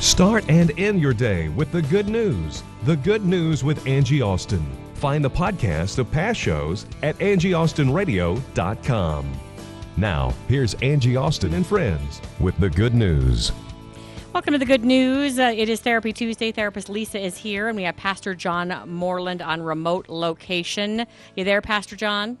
Start and end your day with the good news. The Good News with Angie Austin. Find the podcast of past shows at angieaustinradio.com. Now, here's Angie Austin and friends with the good news. Welcome to the good news. Uh, it is Therapy Tuesday. Therapist Lisa is here, and we have Pastor John Moreland on remote location. You there, Pastor John?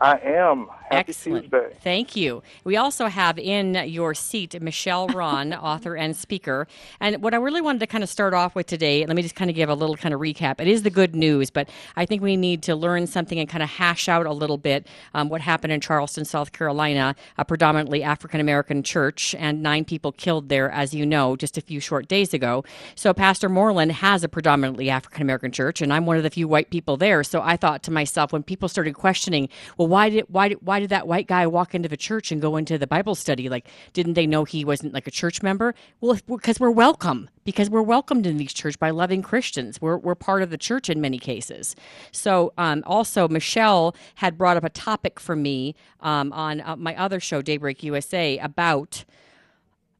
I am. Happy Excellent. Tuesday. Thank you. We also have in your seat Michelle Rhan, author and speaker. And what I really wanted to kind of start off with today, let me just kind of give a little kind of recap. It is the good news, but I think we need to learn something and kind of hash out a little bit um, what happened in Charleston, South Carolina, a predominantly African American church, and nine people killed there, as you know, just a few short days ago. So Pastor Moreland has a predominantly African American church, and I'm one of the few white people there. So I thought to myself, when people started questioning, well, why did why did why did that white guy walk into the church and go into the Bible study? Like, didn't they know he wasn't like a church member? Well, because we're welcome, because we're welcomed in these church by loving Christians. We're we're part of the church in many cases. So, um, also Michelle had brought up a topic for me um, on uh, my other show, Daybreak USA, about.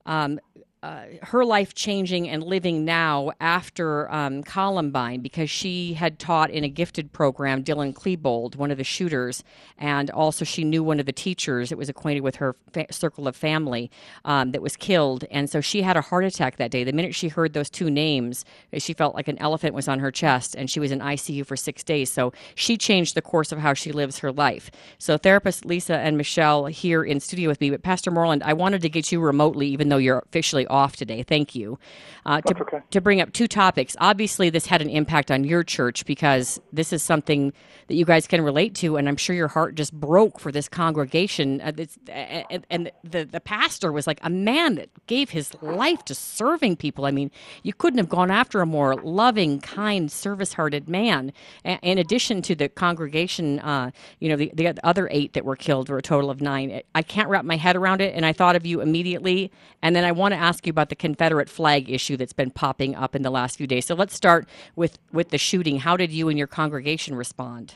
Um, uh, her life changing and living now after um, Columbine because she had taught in a gifted program, Dylan Klebold, one of the shooters, and also she knew one of the teachers that was acquainted with her fa- circle of family um, that was killed. And so she had a heart attack that day. The minute she heard those two names, she felt like an elephant was on her chest, and she was in ICU for six days. So she changed the course of how she lives her life. So therapist Lisa and Michelle here in studio with me, but Pastor Moreland, I wanted to get you remotely, even though you're officially off today. Thank you. Uh, to, okay. to bring up two topics. Obviously, this had an impact on your church because this is something that you guys can relate to, and I'm sure your heart just broke for this congregation. Uh, and and the, the pastor was like a man that gave his life to serving people. I mean, you couldn't have gone after a more loving, kind, service hearted man. A- In addition to the congregation, uh, you know, the, the other eight that were killed were a total of nine. I can't wrap my head around it, and I thought of you immediately. And then I want to ask you about the Confederate flag issue that's been popping up in the last few days. So let's start with with the shooting. How did you and your congregation respond?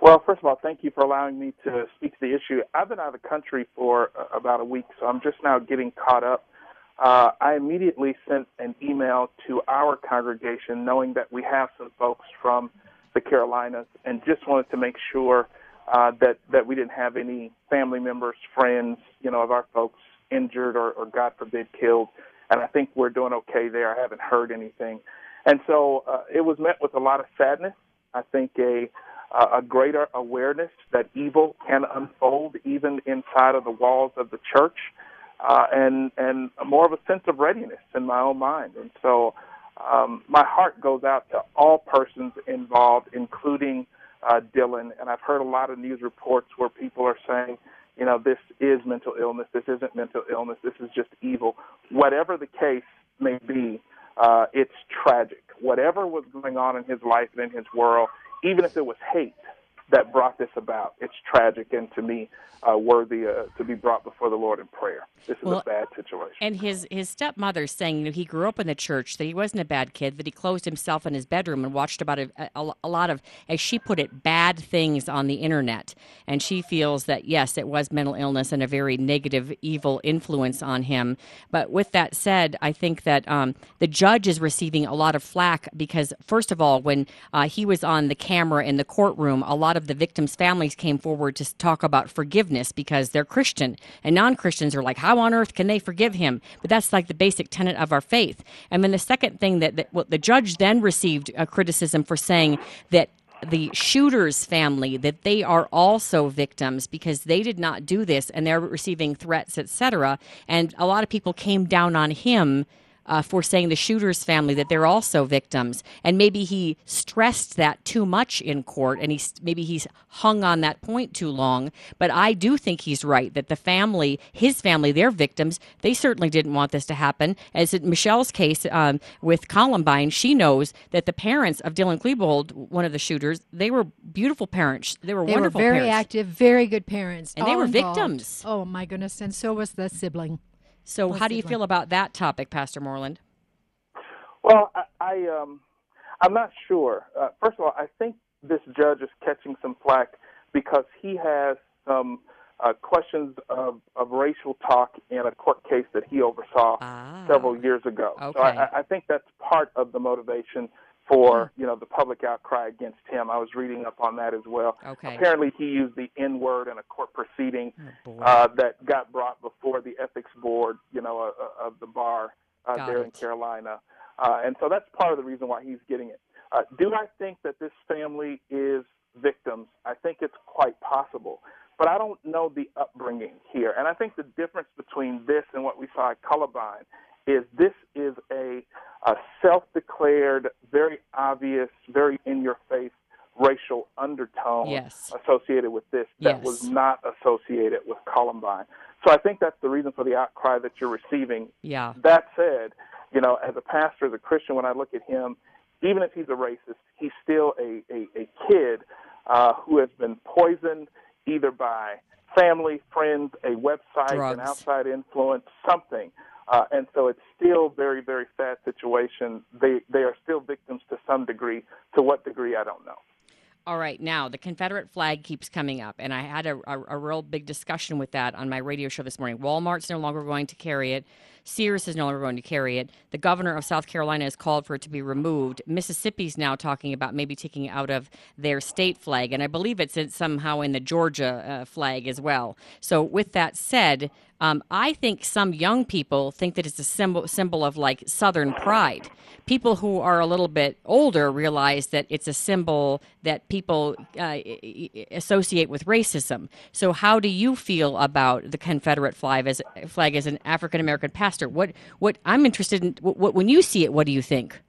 Well, first of all, thank you for allowing me to speak to the issue. I've been out of the country for uh, about a week, so I'm just now getting caught up. Uh, I immediately sent an email to our congregation, knowing that we have some folks from the Carolinas, and just wanted to make sure uh, that that we didn't have any family members, friends, you know, of our folks injured or, or God forbid killed. And I think we're doing okay there. I haven't heard anything, and so uh, it was met with a lot of sadness. I think a uh, a greater awareness that evil can unfold even inside of the walls of the church, uh, and and more of a sense of readiness in my own mind. And so, um, my heart goes out to all persons involved, including uh, Dylan. And I've heard a lot of news reports where people are saying, you know, this is mental illness, this isn't mental illness, this is just evil. Whatever the case may be, uh, it's tragic. Whatever was going on in his life and in his world, even if it was hate that brought this about, it's tragic and to me uh, worthy uh, to be brought before the Lord in prayer. This is Well, a bad situation. And his his stepmother saying, you know, he grew up in the church, that he wasn't a bad kid, that he closed himself in his bedroom and watched about a, a, a lot of, as she put it, bad things on the internet. And she feels that yes, it was mental illness and a very negative, evil influence on him. But with that said, I think that um, the judge is receiving a lot of flack because, first of all, when uh, he was on the camera in the courtroom, a lot of the victims' families came forward to talk about forgiveness because they're Christian and non Christians are like, how on earth can they forgive him? But that's like the basic tenet of our faith. And then the second thing that, that well, the judge then received a criticism for saying that the shooter's family that they are also victims because they did not do this and they're receiving threats etc and a lot of people came down on him uh, for saying the shooter's family that they're also victims and maybe he stressed that too much in court and he's maybe he's hung on that point too long but i do think he's right that the family his family they're victims they certainly didn't want this to happen as in michelle's case um, with columbine she knows that the parents of dylan klebold one of the shooters they were beautiful parents they were wonderful. They were very parents active, very good parents. And they were involved. victims. Oh my goodness! And so was the sibling. So how do you Possibly. feel about that topic pastor moreland Well, I, I um, I'm not sure. Uh, first of all, I think this judge is catching some flack because he has some uh, questions of, of racial talk in a court case that he oversaw Ah. several years ago. So Okay. I, I think that's part of the motivation for you know the public outcry against him. I was reading up on that as well. Okay. Apparently, he used the N word in a court proceeding Oh, uh, that got brought before the ethics board, you know, uh, uh, of the bar uh, Got there in. Carolina, uh, and so that's part of the reason why he's getting it. Uh, do I think that this family is victims? I think it's quite possible, but I don't know the upbringing here, and I think the difference between this and what we saw at Columbine is this is a, a self-declared, very obvious, very in-your-face racial undertone Yes. associated with this that Yes. was not associated with Columbine. So I think that's the reason for the outcry that you're receiving. yeah. That said, you know, as a pastor, as a Christian, when I look at him, even if he's a racist, he's still a, a, a kid uh, who has been poisoned either by family, friends, a website, Drugs. an outside influence, something. Uh, and so it's still very, very sad situation. They they are still victims to some degree. To what degree, I don't know. All right, now the Confederate flag keeps coming up, and I had a, a, a real big discussion with that on my radio show this morning. Walmart's no longer going to carry it. Sears is no longer going to carry it. The governor of South Carolina has called for it to be removed. Mississippi's now talking about maybe taking it out of their state flag, and I believe it's in, somehow in the Georgia uh, flag as well. So, with that said, um, I think some young people think that it's a symbol symbol of like Southern pride. People who are a little bit older realize that it's a symbol that people uh, associate with racism. So, how do you feel about the Confederate flag as flag as an African American What what I'm interested in. What, what when you see it, what do you think?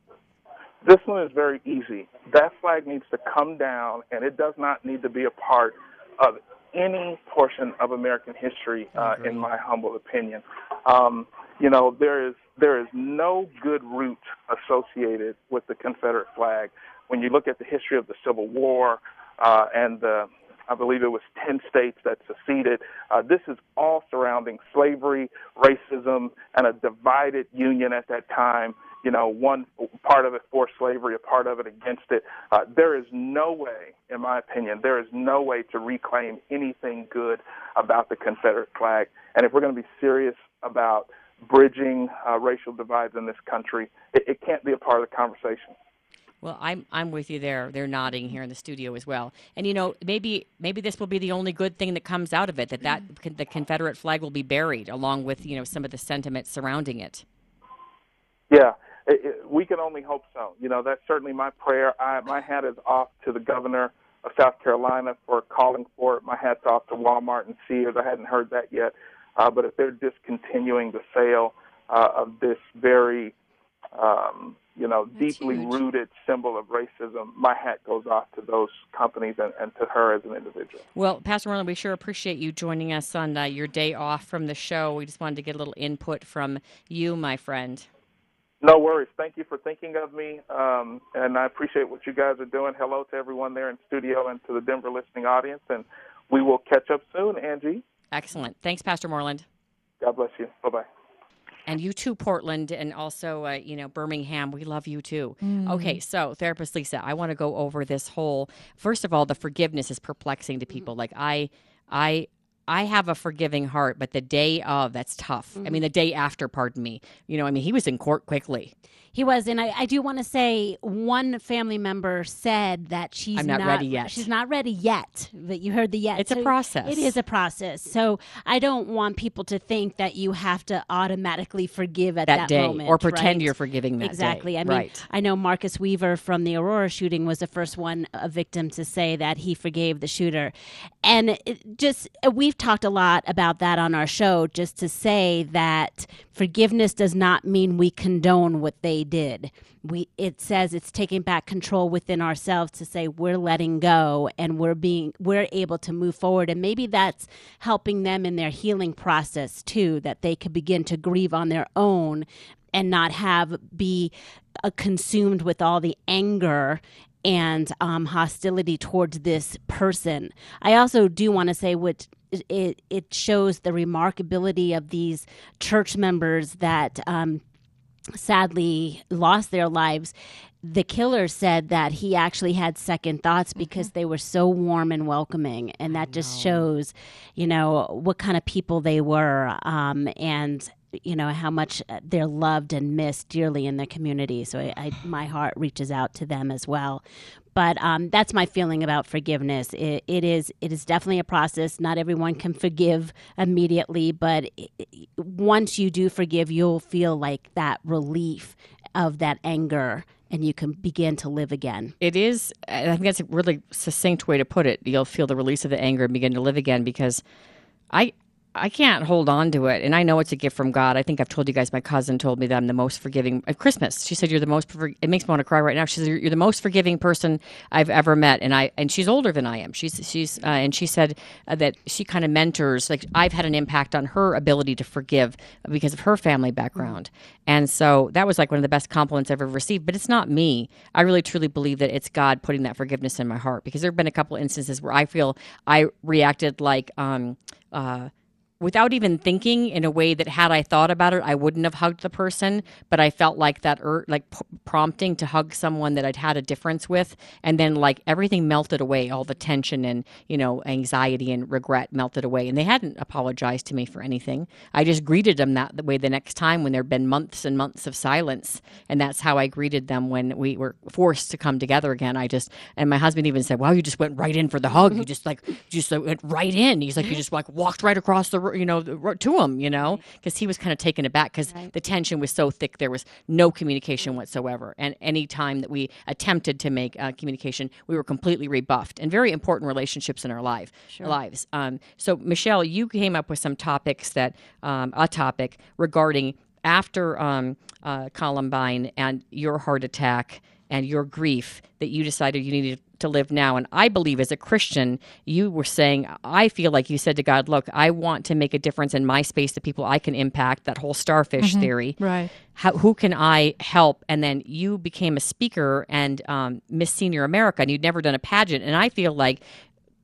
This one is very easy. That flag needs to come down, and it does not need to be a part of any portion of American history, uh, in my humble opinion. Um, you know, there is there is no good root associated with the Confederate flag. When you look at the history of the Civil War uh, and the I believe it was 10 states that seceded. Uh, this is all surrounding slavery, racism, and a divided union at that time. You know, one part of it for slavery, a part of it against it. Uh, there is no way, in my opinion, there is no way to reclaim anything good about the Confederate flag. And if we're going to be serious about bridging uh, racial divides in this country, it, it can't be a part of the conversation. Well, I'm I'm with you there. They're nodding here in the studio as well. And you know, maybe maybe this will be the only good thing that comes out of it that that the Confederate flag will be buried along with you know some of the sentiments surrounding it. Yeah, it, it, we can only hope so. You know, that's certainly my prayer. I, my hat is off to the governor of South Carolina for calling for it. My hat's off to Walmart and Sears. I hadn't heard that yet, uh, but if they're discontinuing the sale uh, of this very, um, you know, That's deeply huge. rooted symbol of racism, my hat goes off to those companies and, and to her as an individual. Well, Pastor Moreland, we sure appreciate you joining us on uh, your day off from the show. We just wanted to get a little input from you, my friend. No worries. Thank you for thinking of me, um, and I appreciate what you guys are doing. Hello to everyone there in studio and to the Denver listening audience, and we will catch up soon, Angie. Excellent. Thanks, Pastor Moreland. God bless you. Bye bye. And you too, Portland, and also, uh, you know, Birmingham. We love you too. Okay, so therapist Lisa, I want to go over this whole. First of all, the forgiveness is perplexing to people. Like I, I, I have a forgiving heart, but the day of, that's tough. I mean, mm-hmm. the day after, pardon me. You know, I mean, he was in court quickly. He was, and I, I do want to say one family member said that she's I'm not ready yet. She's not ready yet. But you heard the yet. It's a process. It is a process. So I don't want people to think that you have to automatically forgive at That that, day, moment, or pretend right? you're forgiving that day. exactly. I mean, Right. I know Marcus Weaver from the Aurora shooting was the first one a victim to say that he forgave the shooter, and it just we've talked a lot about that on our show. Just to say that forgiveness does not mean we condone what they did. We it says it's taking back control within ourselves to say we're letting go and we're being we're able to move forward, and maybe that's helping them in their healing process too. That they could begin to grieve on their own and not have be uh, consumed with all the anger and um, hostility towards this person. I also do want to say what it it shows the remarkability of these church members that um, sadly lost their lives the killer said that he actually had second thoughts Mm-hmm. because they were so warm and welcoming, and that just shows, you know, what kind of people they were, um, and you know how much they're loved and missed dearly in their community. So I, I, my heart reaches out to them as well. But um, that's my feeling about forgiveness. It, it is it is definitely a process. Not everyone can forgive immediately, but i i once you do forgive, you'll feel like that relief of that anger, and you can begin to live again. It is. I think that's a really succinct way to put it. You'll feel the release of the anger and begin to live again because I. I can't hold on to it, and I know it's a gift from God. I think I've told you guys. My cousin told me that I'm the most forgiving at Christmas. She said you're the most. It makes me want to cry right now. She said you're, you're the most forgiving person I've ever met, and I and she's older than I am. She's she's uh, and she said uh, that she kind of mentors. Like I've had an impact on her ability to forgive because of her family background, and so that was like one of the best compliments I've ever received. But it's not me. I really truly believe that it's God putting that forgiveness in my heart because there have been a couple instances where I feel I reacted like. Um, uh, without even thinking in a way that had I thought about it, I wouldn't have hugged the person. But I felt like that, ur- like p- prompting to hug someone that I'd had a difference with, and then like everything melted away, all the tension and you know anxiety and regret melted away, and they hadn't apologized to me for anything. I just greeted them that way the next time when there'd been months and months of silence, and that's how I greeted them when we were forced to come together again. I just and my husband even said, "Wow, you just went right in for the hug. You just like just went right in." He's like, "You just like walked right across the you know to him," you know, because he was kind of taken aback because the tension was so thick. There was no communication whatsoever, and any time that we attempted to make uh, communication, we were completely rebuffed. And very important relationships in our life lives. Um, so, Michelle, you came up with some topics that um, a topic regarding after um, uh, Columbine and your heart attack and your grief that you decided you needed to live now. And I believe as a Christian, you were saying, I feel like you said to God, Look, I want to make a difference in my space, the people I can impact, that whole starfish theory. Right. How, who can I help? And then you became a speaker and um, Miss Senior America, and you'd never done a pageant. And I feel like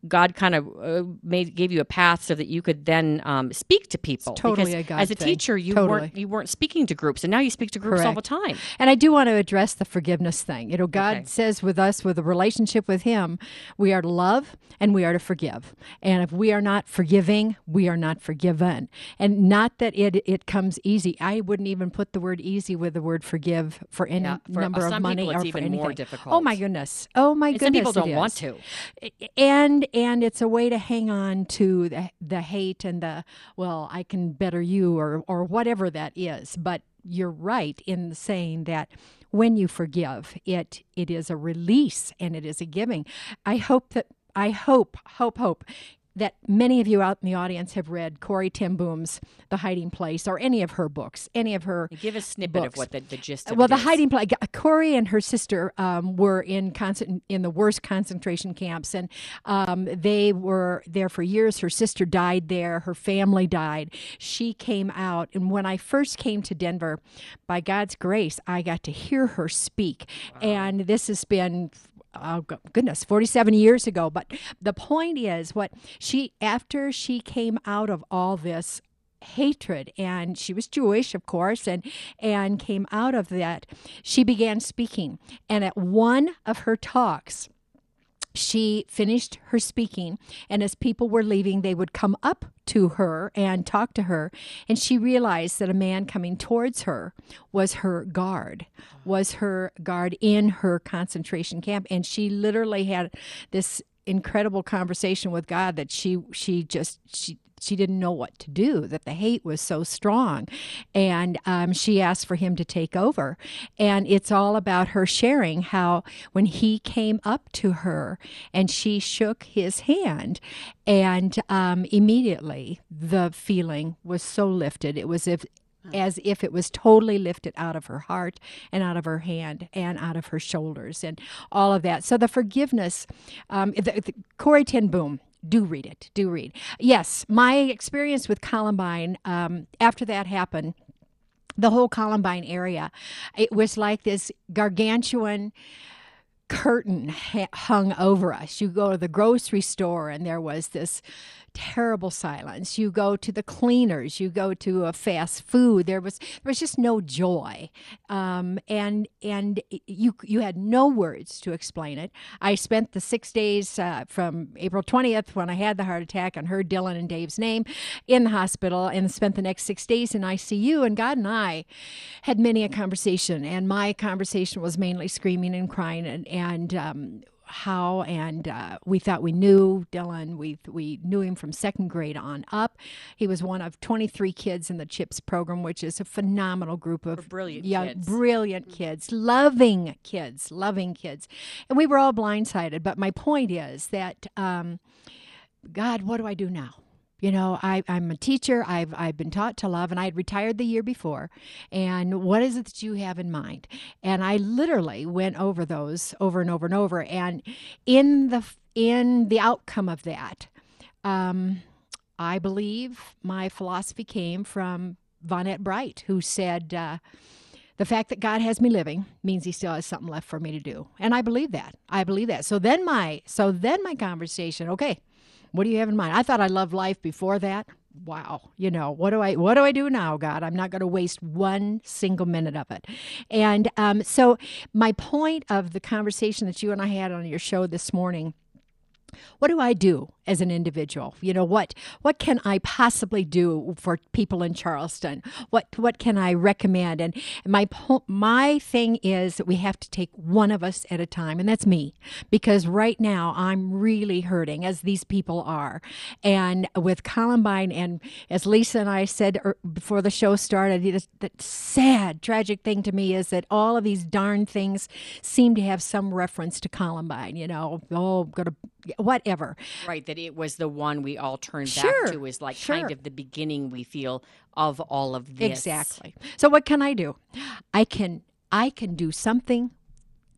God kind of uh, made gave you a path so that you could then um, speak to people. totally because a God as a thing. teacher, you Totally. weren't you weren't speaking to groups, and now you speak to groups all the time. And I do want to address the forgiveness thing. You know, God Okay. says with us, with a relationship with Him, we are to love and we are to forgive. And if we are not forgiving, we are not forgiven. And not that it it comes easy. I wouldn't even put the word easy with the word forgive for any Yeah, for, number of money people or it's for even more anything. difficult. Oh my goodness! Oh my And some goodness! people don't want to. and and it's a way to hang on to the, the hate and the well i can better you or or whatever that is. But you're right in saying that when you forgive it it is a release and it is a giving. I hope that i hope hope hope that many of you out in the audience have read Corrie Ten Boom's The Hiding Place or any of her books, any of her Give a snippet of what the, the gist of well, the is. hiding place. Corrie and her sister um, were in concent- in the worst concentration camps, and um, they were there for years. Her sister died there. Her family died. She came out, and when I first came to Denver, by God's grace, I got to hear her speak. And this has been oh goodness 47 years ago. But the point is what she after she came out of all this hatred and she was jewish of course and and came out of that she began speaking. And at one of her talks she finished her speaking and as people were leaving they would come up to her and talk to her and she realized that a man coming towards her was her guard was her guard in her concentration camp and she literally had this incredible conversation with God that she she just she she didn't know what to do that the hate was so strong and um, she asked for him to take over and it's all about her sharing how when he came up to her and she shook his hand and um, immediately the feeling was so lifted it was if as if it was totally lifted out of her heart and out of her hand and out of her shoulders and all of that. So the forgiveness, um, the, the, Corrie Ten Boom. Do read it. Do read. Yes, my experience with Columbine um, after that happened, the whole Columbine area, it was like this gargantuan curtain ha- hung over us. You go to the grocery store, and there was this terrible silence. You go to the cleaners, you go to a fast food. There was there was just no joy, um, and and you you had no words to explain it. I spent the six days uh, from April twentieth when I had the heart attack and heard Dylan and Dave's name in the hospital, and spent the next six days in ICU. And God and I had many a conversation, and my conversation was mainly screaming and crying and and um, how and uh, we thought we knew Dylan. We we knew him from second grade on up. He was one of 23 kids in the CHIPS program, which is a phenomenal group of brilliant young, kids. brilliant kids, loving kids, loving kids, and we were all blindsided. But my point is that um, God, what do I do now? You know, I, I'm a teacher. I've I've been taught to love, and I had retired the year before. And what is it that you have in mind? And I literally went over those over and over and over. And in the in the outcome of that, um, I believe my philosophy came from Vonette Bright, who said. Uh, the fact that God has me living means he still has something left for me to do. And I believe that. I believe that. So then my so then my conversation, okay, what do you have in mind? I thought I loved life before that. Wow, you know what do I what do I do now, God? I'm not going to waste one single minute of it. And um, so, my point of the conversation that you and I had on your show this morning what do I do as an individual? You know, what what can I possibly do for people in Charleston? What what can I recommend? And my my thing is that we have to take one of us at a time, and that's me, because right now I'm really hurting, as these people are, and with Columbine, and as Lisa and I said er, before the show started, the sad, tragic thing to me is that all of these darn things seem to have some reference to Columbine. You know, oh, go to whatever. Right, that it was the one we all turned sure, back to is like sure. kind of the beginning we feel of all of this. Exactly. So what can I do? I can I can do something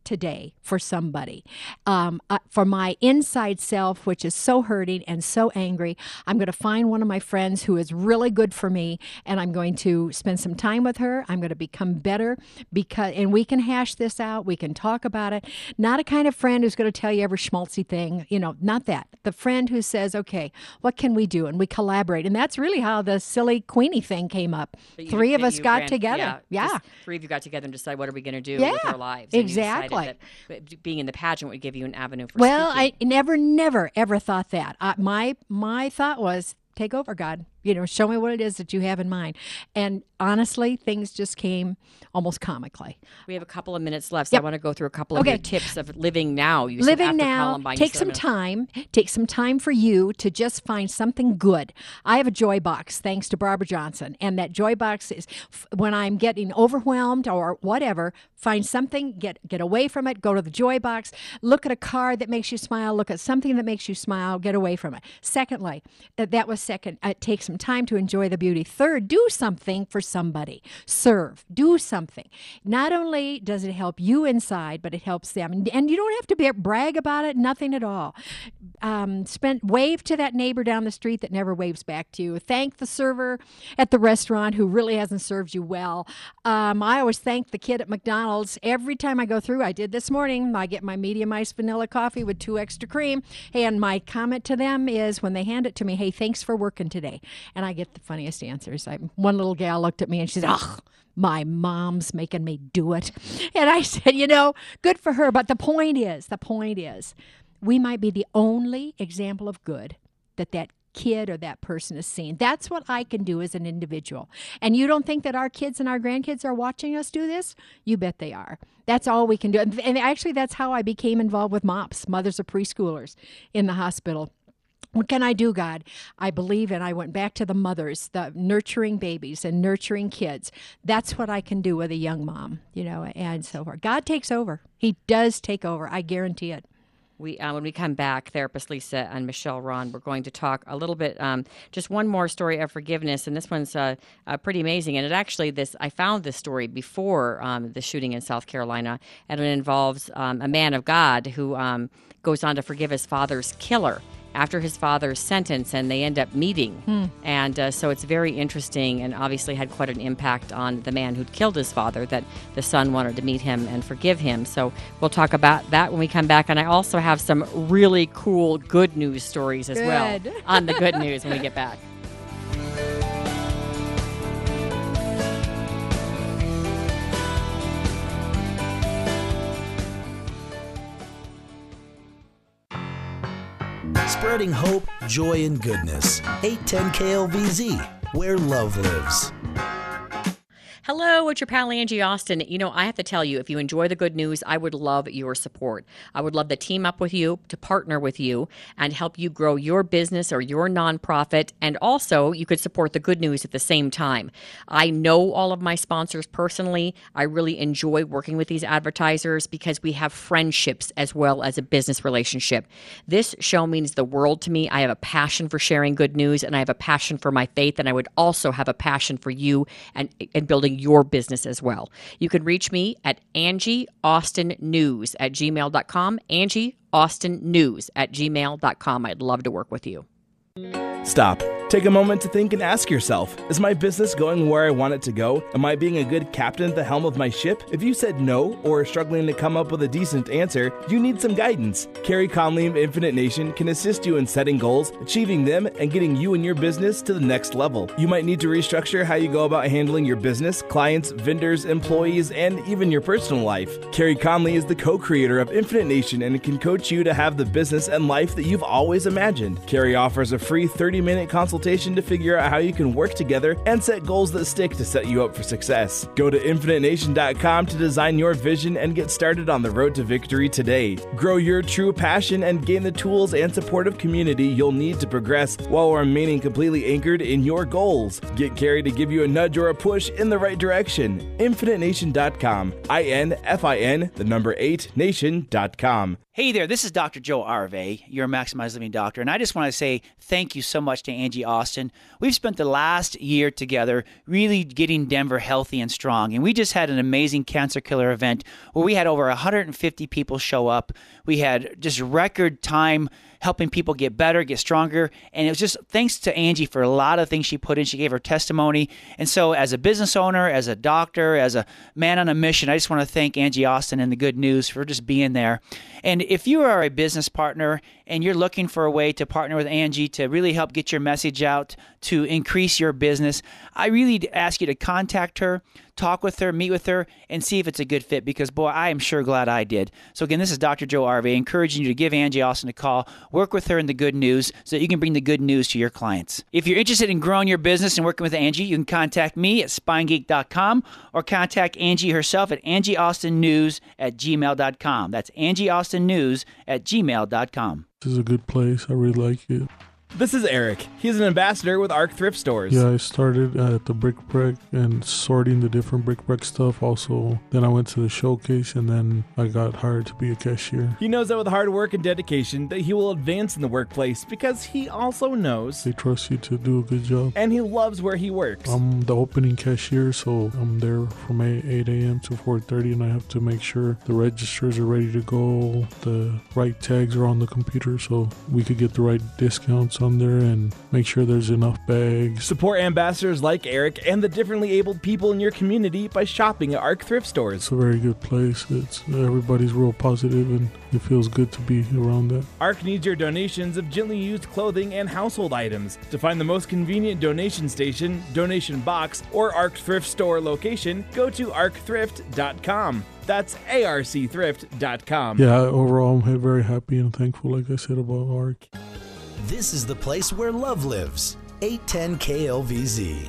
today for somebody. Um, uh, for my inside self, which is so hurting and so angry, I'm going to find one of my friends who is really good for me, and I'm going to spend some time with her. I'm going to become better because, and we can hash this out. We can talk about it. Not a kind of friend who's going to tell you every schmaltzy thing. You know, not that. The friend who says, "Okay, what can we do?" and we collaborate. And that's really how the silly Queenie thing came up. You, three of us got ran, together. Yeah, yeah. Three of you got together and decided what are we going to do yeah, with our lives. exactly that being in the pageant would give you an avenue for. Well, speaking. I never, never, ever thought that. Uh, my my thought was take over, God. You know, show me what it is that you have in mind. And honestly, things just came almost comically. We have a couple of minutes left, so yep. I want to go through a couple of okay. tips of living now. You living now. Take some time. Take some time for you to just find something good. I have a joy box, thanks to Barbara Johnson, and that joy box is when I'm getting overwhelmed or whatever. Find something, get get away from it. Go to the joy box. Look at a card that makes you smile. Look at something that makes you smile. Get away from it. Secondly, that was second. Uh, take some time to enjoy the beauty. Third, do something for somebody. Serve. Do something. Not only does it help you inside, but it helps them. And, you don't have to be, brag about it, nothing at all. Um, spend, wave to that neighbor down the street that never waves back to you. Thank the server at the restaurant who really hasn't served you well. Um, I always thank the kid at McDonald's every time I go through. I did this morning. I get my medium iced vanilla coffee with two extra cream. And my comment to them is when they hand it to me, hey, thanks for working today. And I get the funniest answers. I, one little gal looked at me and she said, "Oh, my mom's making me do it." And I said, "You know, good for her, but the point is, the point is, we might be the only example of good that that kid or that person is seeing. That's what I can do as an individual. And you don't think that our kids and our grandkids are watching us do this? You bet they are. That's all we can do. And actually, that's how I became involved with MOPS, Mothers of Preschoolers, in the hospital what can I do, God? I believe and I went back to the mothers, the nurturing babies and nurturing kids. That's what I can do with a young mom, you know, and so forth. God takes over. He does take over. I guarantee it. We, uh, when we come back, therapist Lisa and Michelle Rhan, we're going to talk a little bit, um, just one more story of forgiveness, and this one's uh, uh, pretty amazing. And it actually, this I found this story before um, the shooting in South Carolina, and it involves um, a man of God who um, goes on to forgive his father's killer after his father's sentence, and they end up meeting. And uh, so it's very interesting, and obviously had quite an impact on the man who'd killed his father. That the son wanted to meet him and forgive him. So we'll talk about that when we come back. And I also have some really cool good news stories as well on the good news when we get back. Spreading hope, joy, and goodness. 810 KLVZ, where love lives. Hello, it's your pal Angie Austin. You know, I have to tell you, if you enjoy the good news, I would love your support. I would love to team up with you, to partner with you, and help you grow your business or your nonprofit. And also, you could support the good news at the same time. I know all of my sponsors personally. I really enjoy working with these advertisers because we have friendships as well as a business relationship. This show means the world to me. I have a passion for sharing good news, and I have a passion for my faith, and I would also have a passion for you and, and building your business as well. You can reach me at Angie Austin News at gmail.com. Angie Austin News at gmail.com. I'd love to work with you. Stop. Take a moment to think and ask yourself Is my business going where I want it to go? Am I being a good captain at the helm of my ship? If you said no or are struggling to come up with a decent answer, you need some guidance. Carrie Conley of Infinite Nation can assist you in setting goals, achieving them, and getting you and your business to the next level. You might need to restructure how you go about handling your business, clients, vendors, employees, and even your personal life. Carrie Conley is the co creator of Infinite Nation and can coach you to have the business and life that you've always imagined. Carrie offers a free 30 minute consultation to figure out how you can work together and set goals that stick to set you up for success. Go to infinitenation.com to design your vision and get started on the road to victory today. Grow your true passion and gain the tools and supportive community you'll need to progress while remaining completely anchored in your goals. Get Carrie to give you a nudge or a push in the right direction. InfiniteNation.com. I N F I N, the number 8 nation.com. Hey there, this is Dr. Joe Arve, your Maximize Living doctor, and I just want to say thank you so much to Angie Austin. We've spent the last year together really getting Denver healthy and strong, and we just had an amazing cancer killer event where we had over 150 people show up. We had just record time helping people get better, get stronger. And it was just thanks to Angie for a lot of things she put in. She gave her testimony. And so, as a business owner, as a doctor, as a man on a mission, I just want to thank Angie Austin and the good news for just being there. And if you are a business partner and you're looking for a way to partner with Angie to really help get your message out, to increase your business, I really ask you to contact her, talk with her, meet with her, and see if it's a good fit because, boy, I am sure glad I did. So, again, this is Dr. Joe Arve encouraging you to give Angie Austin a call, work with her in the good news so that you can bring the good news to your clients. If you're interested in growing your business and working with Angie, you can contact me at spinegeek.com or contact Angie herself at angieaustinnews at gmail.com. That's angieaustinnews at gmail.com. This is a good place. I really like it. This is Eric. He's an ambassador with ARC Thrift Stores. Yeah, I started at the Brick Break and sorting the different bric-a-brac stuff. Also, then I went to the showcase and then I got hired to be a cashier. He knows that with hard work and dedication that he will advance in the workplace because he also knows They trust you to do a good job. and he loves where he works. I'm the opening cashier, so I'm there from 8, 8 a.m. to 4:30, and I have to make sure the registers are ready to go, the right tags are on the computer, so we could get the right discounts there and make sure there's enough bags. Support ambassadors like Eric and the differently abled people in your community by shopping at ARC Thrift Stores. It's a very good place. It's everybody's real positive, and it feels good to be around that. ARC needs your donations of gently used clothing and household items. To find the most convenient donation station, donation box, or ARC Thrift Store location, go to arcthrift.com. That's arcthrift.com. Yeah, overall, I'm very happy and thankful, like I said, about ARC. This is the place where love lives. 810 KLVZ.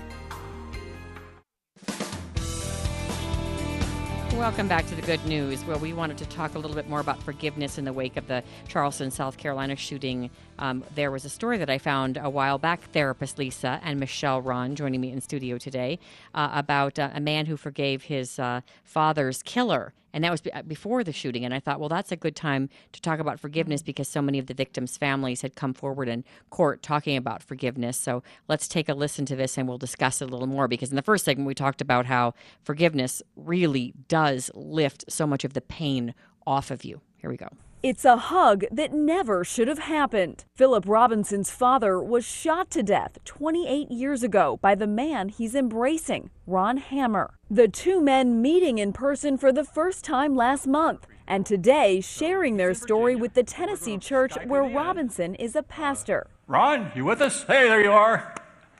Welcome back to the good news, where we wanted to talk a little bit more about forgiveness in the wake of the Charleston, South Carolina shooting. Um, there was a story that I found a while back. Therapist Lisa and Michelle Rhan joining me in studio today uh, about uh, a man who forgave his uh, father's killer. And that was uh, before the shooting. And I thought, well, that's a good time to talk about forgiveness mm-hmm. because so many of the victims' families had come forward in court talking about forgiveness. So let's take a listen to this and we'll discuss it a little more because in the first segment, we talked about how forgiveness really does lift so much of the pain off of you. Here we go. It's a hug that never should have happened. Philip Robinson's father was shot to death 28 years ago by the man he's embracing, Ron Hammer. The two men meeting in person for the first time last month and today sharing their story with the Tennessee church where Robinson is a pastor. Ron, you with us? Hey, there you are.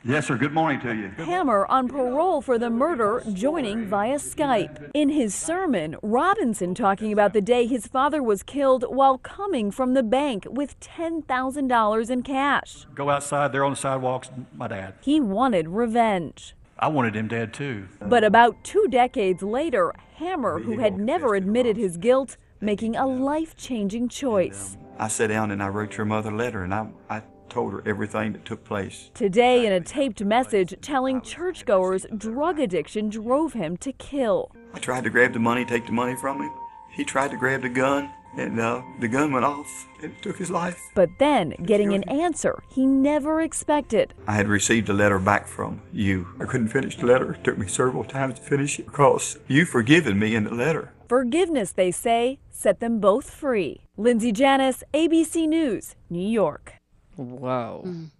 Yes, sir. Good morning to you. Hammer on parole for the murder, joining via Skype. In his sermon, Robinson talking about the day his father was killed while coming from the bank with $10,000 in cash. Go outside there on the sidewalks, my dad. He wanted revenge. I wanted him dead too. But about two decades later, Hammer, who had never admitted his guilt, making a life changing choice. I sat down and I wrote your mother a letter and I, I told her everything that took place. Today, in a taped message telling churchgoers drug addiction drove him to kill. I tried to grab the money, take the money from him. He tried to grab the gun, and uh, the gun went off and took his life. But then, getting an answer he never expected. I had received a letter back from you. I couldn't finish the letter. It took me several times to finish it because you forgiven me in the letter. Forgiveness, they say, set them both free. Lindsay Janis, ABC News, New York. Whoa. Mm.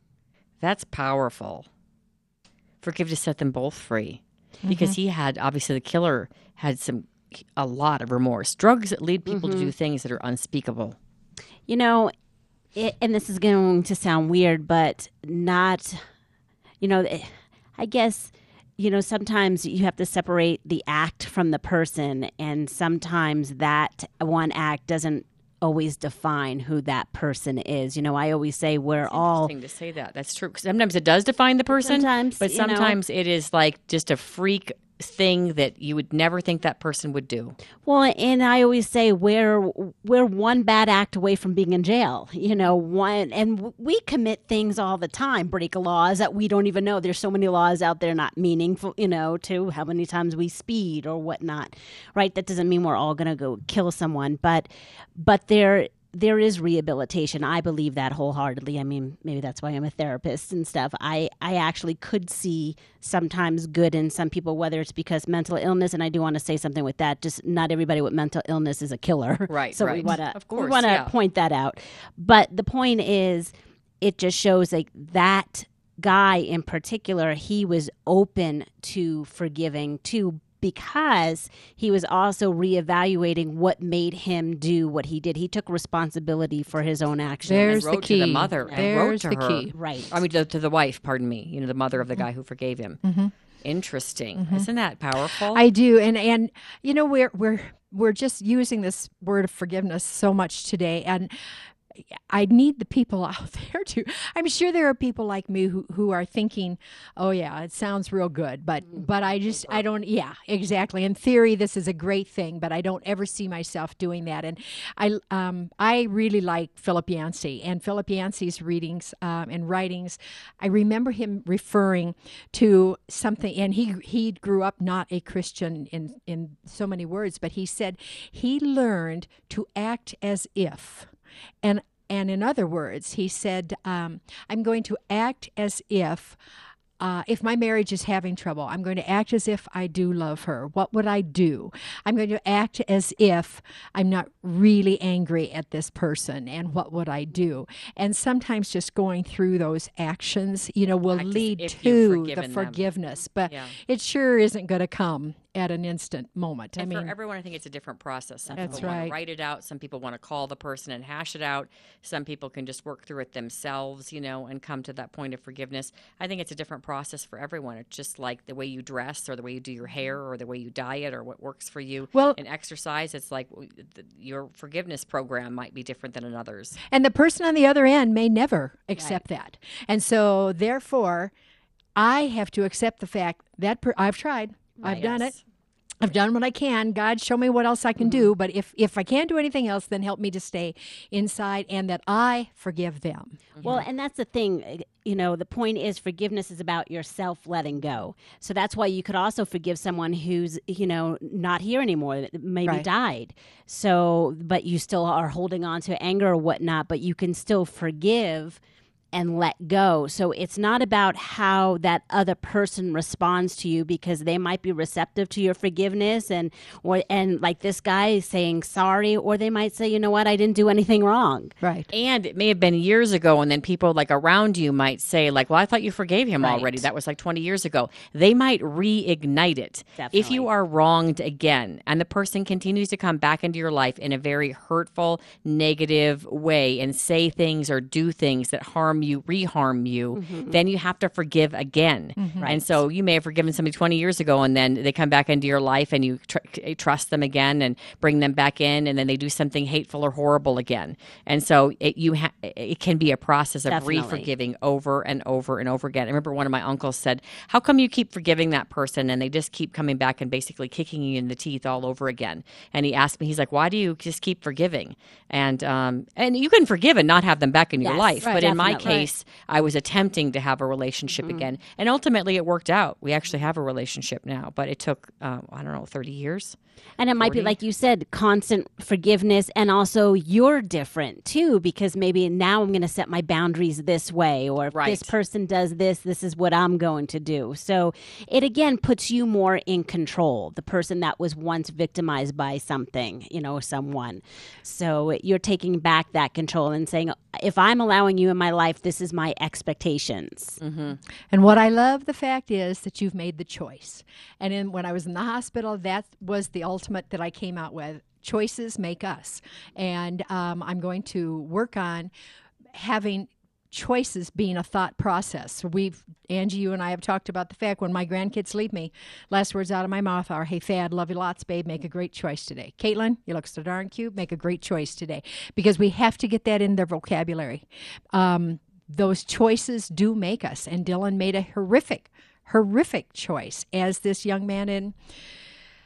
That's powerful. Forgive to set them both free. Because mm-hmm. he had, obviously, the killer had some, a lot of remorse. Drugs that lead people mm-hmm. to do things that are unspeakable. You know, it, and this is going to sound weird, but not, you know, eh, I guess you know, sometimes you have to separate the act from the person, and sometimes that one act doesn't always define who that person is. You know, I always say we're all interesting to say that. That's true. Sometimes it does define the person, sometimes, but sometimes know, it is like just a freak thing that you would never think that person would do. Well, and I always say we're we're one bad act away from being in jail. You know, one and we commit things all the time, break laws that we don't even know. There's so many laws out there not meaningful, you know, to how many times we speed or whatnot. Right? That doesn't mean we're all going to go kill someone, but but there there is rehabilitation. I believe that wholeheartedly. I mean, maybe that's why I'm a therapist and stuff. I, I actually could see sometimes good in some people, whether it's because mental illness, and I do want to say something with that. Just not everybody with mental illness is a killer. Right. so right. we want to, of course, we to yeah. point that out. But the point is, it just shows like that guy in particular, he was open to forgiving, to because he was also reevaluating what made him do what he did. He took responsibility for his own actions. There's the key. To the mother. There's the her. key. Right. I mean, to, to, the wife. Pardon me. You know, the mother of the guy who forgave him. Mm-hmm. Interesting. Mm-hmm. Isn't that powerful? I do, and and you know we're we're we're just using this word of forgiveness so much today, and I need the people out there to. I'm sure there are people like me who, who are thinking, "Oh yeah, it sounds real good," but mm-hmm. but I just I don't. Yeah, exactly. In theory, this is a great thing, but I don't ever see myself doing that. And I um I really like Philip Yancey and Philip Yancey's readings um, and writings. I remember him referring to something, and he he grew up not a Christian in in so many words, but he said he learned to act as if and and in other words, he said, um, "I'm going to act as if." Uh, if my marriage is having trouble, I'm going to act as if I do love her. What would I do? I'm going to act as if I'm not really angry at this person. And what would I do? And sometimes just going through those actions, you know, will lead to the forgiveness. Them. But yeah. it sure isn't going to come at an instant moment. And I mean, for everyone, I think it's a different process. Some that's people right. want to write it out. Some people want to call the person and hash it out. Some people can just work through it themselves, you know, and come to that point of forgiveness. I think it's a different process for everyone. It's just like the way you dress, or the way you do your hair, or the way you diet, or what works for you. Well, in exercise, it's like your forgiveness program might be different than another's. And the person on the other end may never accept right. that, and so therefore, I have to accept the fact that per- I've tried. I've done it. I've done what I can. God, show me what else I can mm-hmm. do. But if if I can't do anything else, then help me to stay inside and that I forgive them. Well, and that's the thing. Uh, you know, the point is forgiveness is about yourself letting go. So that's why you could also forgive someone who's you know not here anymore, maybe right. died. So, but you still are holding on to anger or whatnot. But you can still forgive and let go. So it's not about how that other person responds to you because they might be receptive to your forgiveness and or and like this guy is saying sorry or they might say, "You know what? I didn't do anything wrong." Right. And it may have been years ago, and then people like around you might say, like, "Well, I thought you forgave him Right. already. That was like 20 years ago." They might reignite it. If you are wronged again, and the person continues to come back into your life in a very hurtful, negative way, and say things or do things that harm you, reharm you, Mhm. then you have to forgive again. Mhm. Right. And so you may have forgiven somebody 20 years ago, and then they come back into your life, and you tr- trust them again and bring them back in, and then they do something hateful or horrible again. And so it you ha- it can be a process of Definitely. re-forgiving over and over and over again. I remember one of my uncles said, "How come you keep forgiving that person, and they just keep coming back and basically kicking you in the teeth all over again?" And he asked me, he's like, "Why do you just keep forgiving?" And um, and you can forgive and not have them back in your Yes, life, right, but in my case, I was attempting to have a relationship Mhm. again, and ultimately it worked out. We actually have a relationship now, but it took uh, I don't know thirty years. And it might be like you said, constant forgiveness, and also you're different too, because maybe now I'm going to set my boundaries this way, or if this person does this, this is what I'm going to do. So it again puts you more in control, the person that was once victimized by something, you know, someone. So you're taking back that control and saying, if I'm allowing you in my life, this is my expectations. Mm-hmm. And what I love the fact is that you've made the choice. And in, when I was in the hospital, that was the ultimate that I came out with. Choices make us. And um, I'm going to work on having choices being a thought process. We've Angie, you and I have talked about the fact when my grandkids leave me, last words out of my mouth are, "Hey, Fad, love you lots, babe. Make a great choice today." Caitlin, you look so darn cute. Make a great choice today, because we have to get that in their vocabulary. Um, those choices do make us, and Dylann made a horrific, horrific choice, as this young man in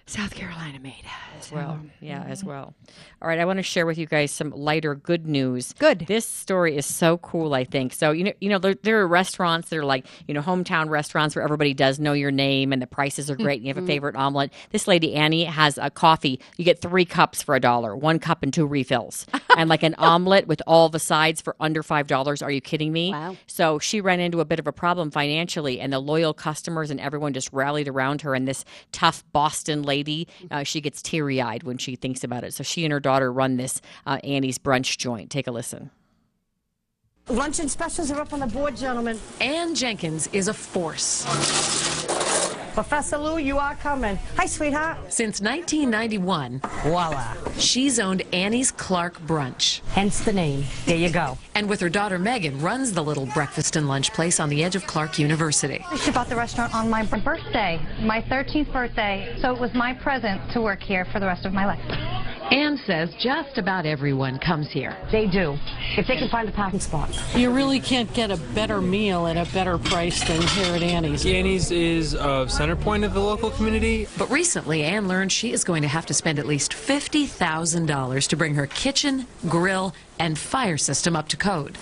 South Carolina made. as well. Yeah, as well. All right, I want to share with you guys some lighter good news. Good. This story is so cool. I think so. You know, you know, there, there are restaurants that are like you know hometown restaurants where everybody does know your name and the prices are great. and You have a Mm-hmm. Mhm. favorite omelet. This lady Annie has a coffee. You get three cups for a dollar, one cup and two refills, and like an omelet with all the sides for under five dollars. Are you kidding me? Wow. So she ran into a bit of a problem financially, and the loyal customers and everyone just rallied around her. And this tough Boston lady, uh, she gets teary eyed when she thinks about it. So she and her daughter run this uh, Annie's brunch joint. Take a listen. Luncheon specials are up on the board, gentlemen. Ann Jenkins is a force. Professor Lou, you are coming. Hi, sweetheart. Since 1991, Voila. she's owned Annie's Clark Brunch. Hence the name. There you go. And with her daughter Megan, runs the little breakfast and lunch place on the edge of Clark University. She bought the restaurant on my birthday, my 13th birthday, so it was my present to work here for the rest of my life. Ann says just about everyone comes here. They do. If they can find a parking spot. You really can't get a better meal at a better price than here at Annie's. Annie's is a center point of the local community. But recently, Ann learned she is going to have to spend at least $50,000 to bring her kitchen, grill, and fire system up to code.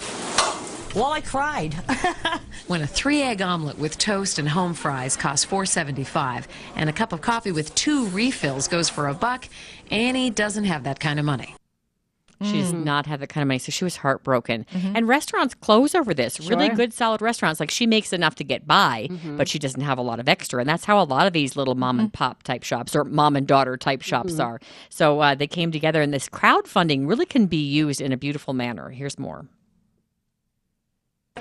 Well, I cried. when a three egg omelet with toast and home fries costs $4.75 and a cup of coffee with two refills goes for a buck, Annie doesn't have that kind of money. She does not have that kind of money, so she was heartbroken. And restaurants close over this. Really good, solid restaurants. Like she makes enough to get by, but she doesn't have a lot of extra. And that's how a lot of these little mom and pop type shops or mom and daughter type shops Mhm. are. So uh, they came together, and this crowdfunding really can be used in a beautiful manner. Here's more.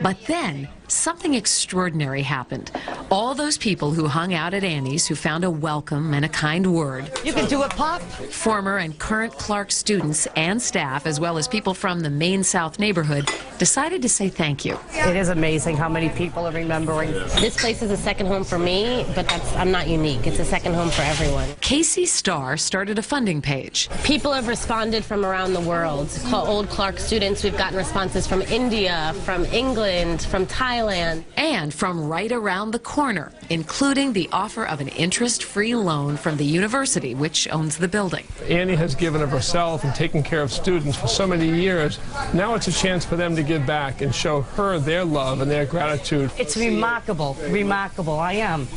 But then something extraordinary happened. All those people who hung out at Annie's who found a welcome and a kind word. You can do it, Pop. Former and current Clark students and staff, as well as people from the Main South neighborhood, decided to say thank you. It is amazing how many people are remembering. This place is a second home for me, but that's I'm not unique. It's a second home for everyone. Casey Starr started a funding page. People have responded from around the world. Old Clark students, we've gotten responses from India, from England, from Thailand. And from right around the corner, including the offer of an interest free loan from the university, which owns the building. Annie has given of herself and taken care of students for so many years. Now it's a chance for them to give back and show her their love and their gratitude. It's remarkable, remarkable. I am.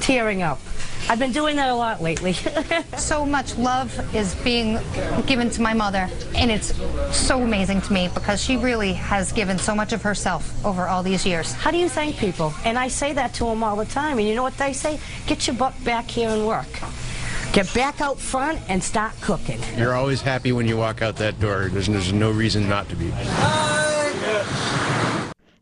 tearing up. I've been doing that a lot lately. so much love is being given to my mother, and it's so amazing to me because she really has given so much of herself over all these years. How do you thank people? And I say that to them all the time. And you know what they say? Get your butt back here and work. Get back out front and start cooking. You're always happy when you walk out that door. There's, there's no reason not to be.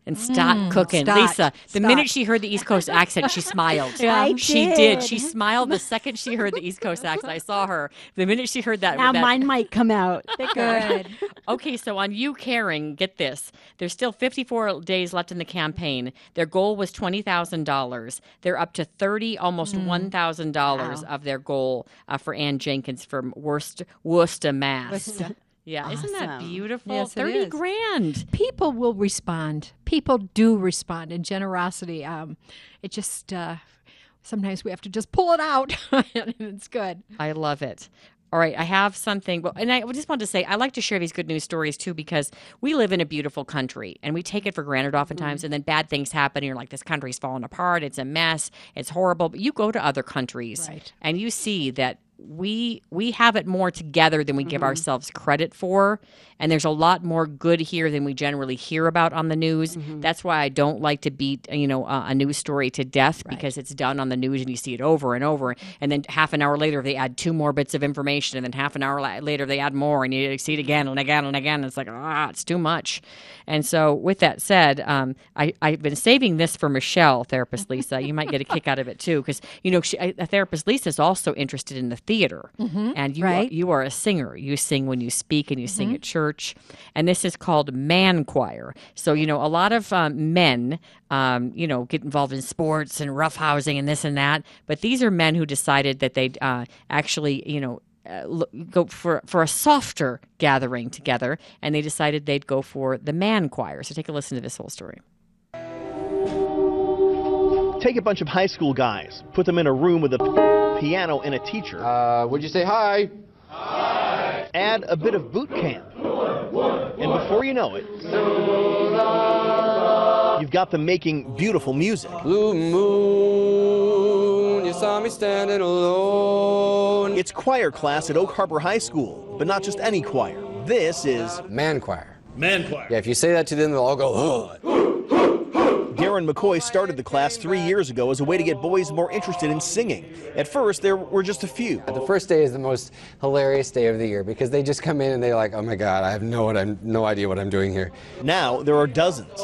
And start Mm, cooking. start, Lisa, the start. minute she heard the East Coast accent, she smiled. Yeah. I she did. did. She smiled the second she heard the East Coast accent. I saw her. The minute she heard that. Now that- mine might come out. Good. okay, so on YouCaring, get this. There's still 54 days left in the campaign. Their goal was $20,000. They're up to 30, almost $1,000 of their goal uh, for Ann Jenkins from Worcester, Worcester, Mass. Worcester. Yeah, isn't that beautiful? Yes, it 30 is. grand. People will respond. People do respond in generosity. Um, it just uh, sometimes we have to just pull it out, and it's good. I love it. All right, I have something, well, and I just wanted to say I like to share these good news stories too because we live in a beautiful country and we take it for granted oftentimes, and then bad things happen. And you're like, this country's falling apart. It's a mess. It's horrible. But you go to other countries Right. and you see that we we have it more together than we give ourselves credit for. And there's a lot more good here than we generally hear about on the news. That's why i don't like to beat you know a, a news story to death because it's done on the news and you see it over and over. And then half an hour later they add two more bits of information. And then half an hour la- later they add more and you see it again and again and again. And it's like ah it's too much. And so with that said um, I, i've been saving this for michelle therapist lisa. You might get a kick out of it too because you know she, a therapist lisa is also interested in the theater. Mhm. and you Right. are, you are a singer. You sing when you speak and you sing at church. And this is called man choir. So you know a lot of um, men um, you know get involved in sports and roughhousing and this and that. But these are men who decided that they'd uh, actually you know uh, look, go for for a softer gathering together. And they decided they'd go for the man choir. So take a listen to this whole story. Take a bunch of high school guys, put them in a room with a piano and a teacher. Uh, would you say hi? Hi. Add a bit of boot camp. And before you know it, you've got them making beautiful music. Blue moon, you saw me standing alone. It's choir class at Oak Harbor High School, but not just any choir. This is Man choir. Man choir. Yeah, if you say that to them, they'll all go, oh. Darren McCoy started the class three years ago as a way to get boys more interested in singing. At first, there were just a few. The first day is the most hilarious day of the year because they just come in and they're like, oh my God, I have no, what I'm, no idea what I'm doing here. Now there are dozens.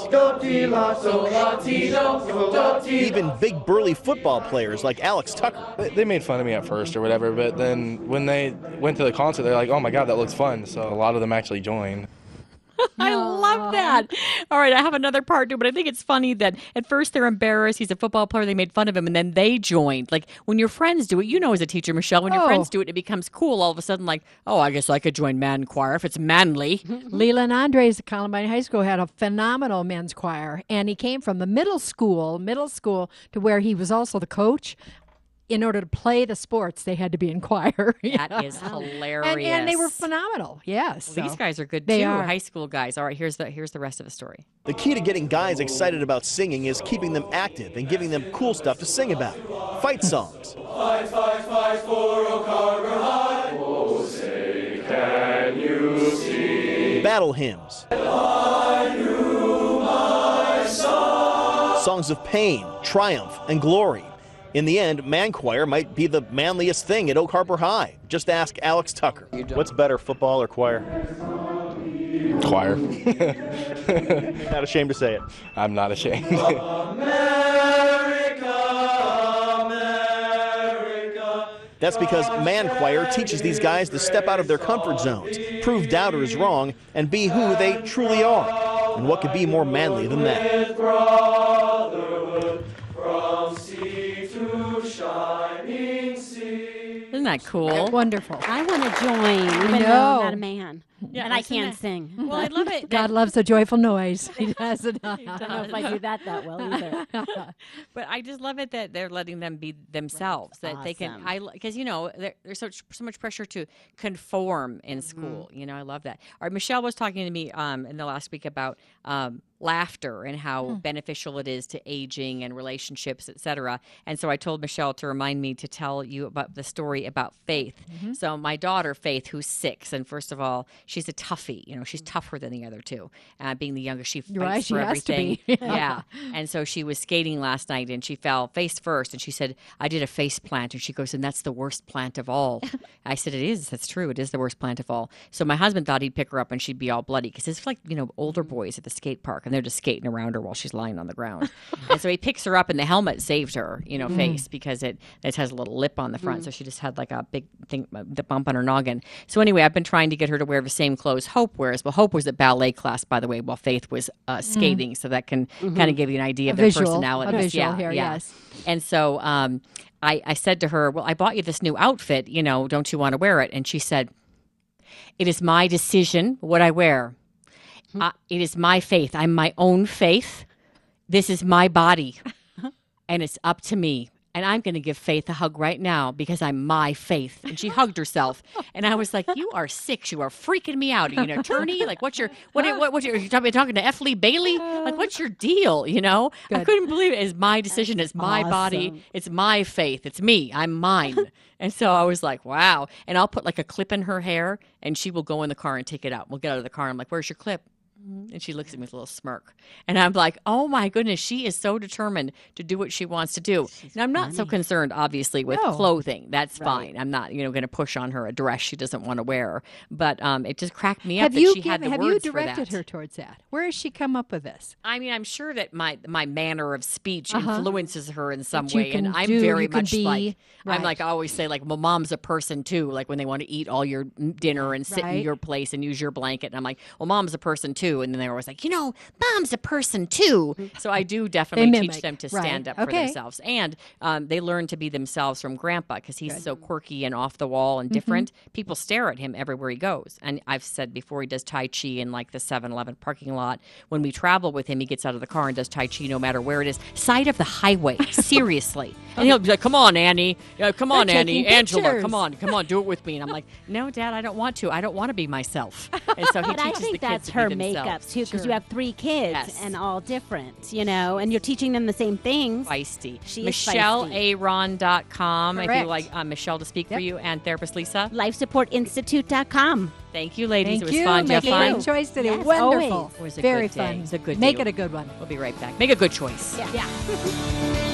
Even big burly football players like Alex Tucker. They- They made fun of me at first or whatever, but then when they went to the concert, they're like, "Oh my god, that looks fun!" So a lot of them actually joined. I love that. All right, I have another part too, but I think it's funny that at first they're embarrassed. He's a football player. They made fun of him, and then they joined. Like when your friends do it, you know, as a teacher, Michelle, when your Oh. friends do it, it becomes cool. All of a sudden, like, oh, I guess I could join man choir if it's manly. Leland Andres at Columbine High School had a phenomenal men's choir, and he came from the middle school, middle school to where he was also the coach. In order to play the sports, they had to be in choir. That is hilarious. and, and they were phenomenal. Yes, Well, these guys are good they too. are. High school guys. All right, here's the here's the rest of the story. The key to getting guys excited about singing is keeping them active and giving them cool stuff to sing about. Fight songs, Fight, fight, fight for Oak Harbor High. Oh, say, can you see? battle hymns, I knew my son. songs of pain, triumph, and glory. In the end, man choir might be the manliest thing at Oak Harbor High. Just ask Alex Tucker. What's better, football or choir? Choir. Not ashamed to say it. I'm not ashamed. That's because man choir teaches these guys to step out of their comfort zones, prove doubters wrong, and be who they truly are. And what could be more manly than that? That cool? Wonderful. I want to join, even though know. Not a man. Yeah, and I can't sing. Well, I love it. God loves a joyful noise. He does it. I don't know if I do that that well either. but I just love it that they're letting them be themselves. That they can, Awesome. I because you know there, there's so so much pressure to conform in Mm-hmm. school. You know, I love that. All right, Michelle was talking to me um, in the last week about um, laughter and how Hmm. beneficial it is to aging and relationships, etc. And so I told Michelle to remind me to tell you about the story about Faith. Mm-hmm. So my daughter Faith, who's six, and first of all, she's a toughie. You know, she's tougher than the other two. Uh, being the youngest, she fights Right, for everything. be. yeah. And so she was skating last night and she fell face first and she said, I did a face plant. And she goes, and that's the worst plant of all. I said, it is. That's true. It is the worst plant of all. So my husband thought he'd pick her up and she'd be all bloody because it's like, you know, older boys at the skate park and they're just skating around her while she's lying on the ground. and so he picks her up and the helmet saved her, you know, Mm. face because it, it has a little lip on the front. So she just had like a big thing, uh, the bump on her noggin. So anyway, I've been trying to get her to wear the same clothes Hope wears. Well, Hope was at ballet class, by the way, while Faith was uh, skating. So that can kind of give you an idea A of their visual- personalities. visual yeah, here, yeah. yes. And so um, I, I said to her, Well, I bought you this new outfit. You know, don't you want to wear it? And she said, It is my decision what I wear. Uh, it is my faith. I'm my own faith. This is my body. and it's up to me. And I'm going to give Faith a hug right now because I'm my faith. And she hugged herself. And I was like, You are sick. You are freaking me out. Are you an attorney? Like, what's your, what, what, are you talking, talking to F. Lee Bailey? Like, what's your deal? You know? I couldn't believe it. It's my decision. It's my body. It's my faith. It's me. I'm mine. and so I was like, Wow. And I'll put like a clip in her hair and she will go in the car and take it out. We'll get out of the car. I'm like, Where's your clip? And she looks at me with a little smirk. And I'm like, oh my goodness, she is so determined to do what she wants to do. and I'm not so concerned, obviously, with No. clothing. That's fine. I'm not, you know, going to push on her a dress she doesn't want to wear. But um, it just cracked me up Have that you she had given- the have you words for directed that. her towards that? Where has she come up with this? I mean, I'm sure that my my manner of speech Uh-huh. influences her in some way, and I'm do, very much be- like I'm like I always say like, well, mom's a person too. Like when they want to eat all your dinner and sit in your place and use your blanket, and I'm like, well, mom's a person too, and then they're always like, you know, mom's a person too. So I do definitely teach them to Right. stand up for Okay. themselves, and um, they learn to be themselves from Grandpa because he's so quirky and off the wall and different. People stare at him everywhere he goes, and I've said before he does Tai Chi in like the 7-Eleven parking lot. When we travel with him, he gets out of the car and does Tai Chi no matter where it is, side of the highway. Seriously, and he'll be like, "Come on, Annie, yeah, come on, Annie, Angela, pictures. come on, come on, do it with me." And I'm like, "No, Dad, I don't want to. I don't want to be myself." And so he But I teaches the kids that's to her be makeup too, because you have three kids Yes. and all different, you know, and you're teaching them the same things. feisty. She. MichelleRhan.com if you like uh, Michelle to speak for you and therapist Lisa. LifeSupportInstitute.com. Thank you, ladies. Thank it was you. fun. Did you a good choice today. Yes, Wonderful. always. It was a Very good day. fun. It was a good Make day. it a good one. We'll be right back. Make a good choice. Yeah.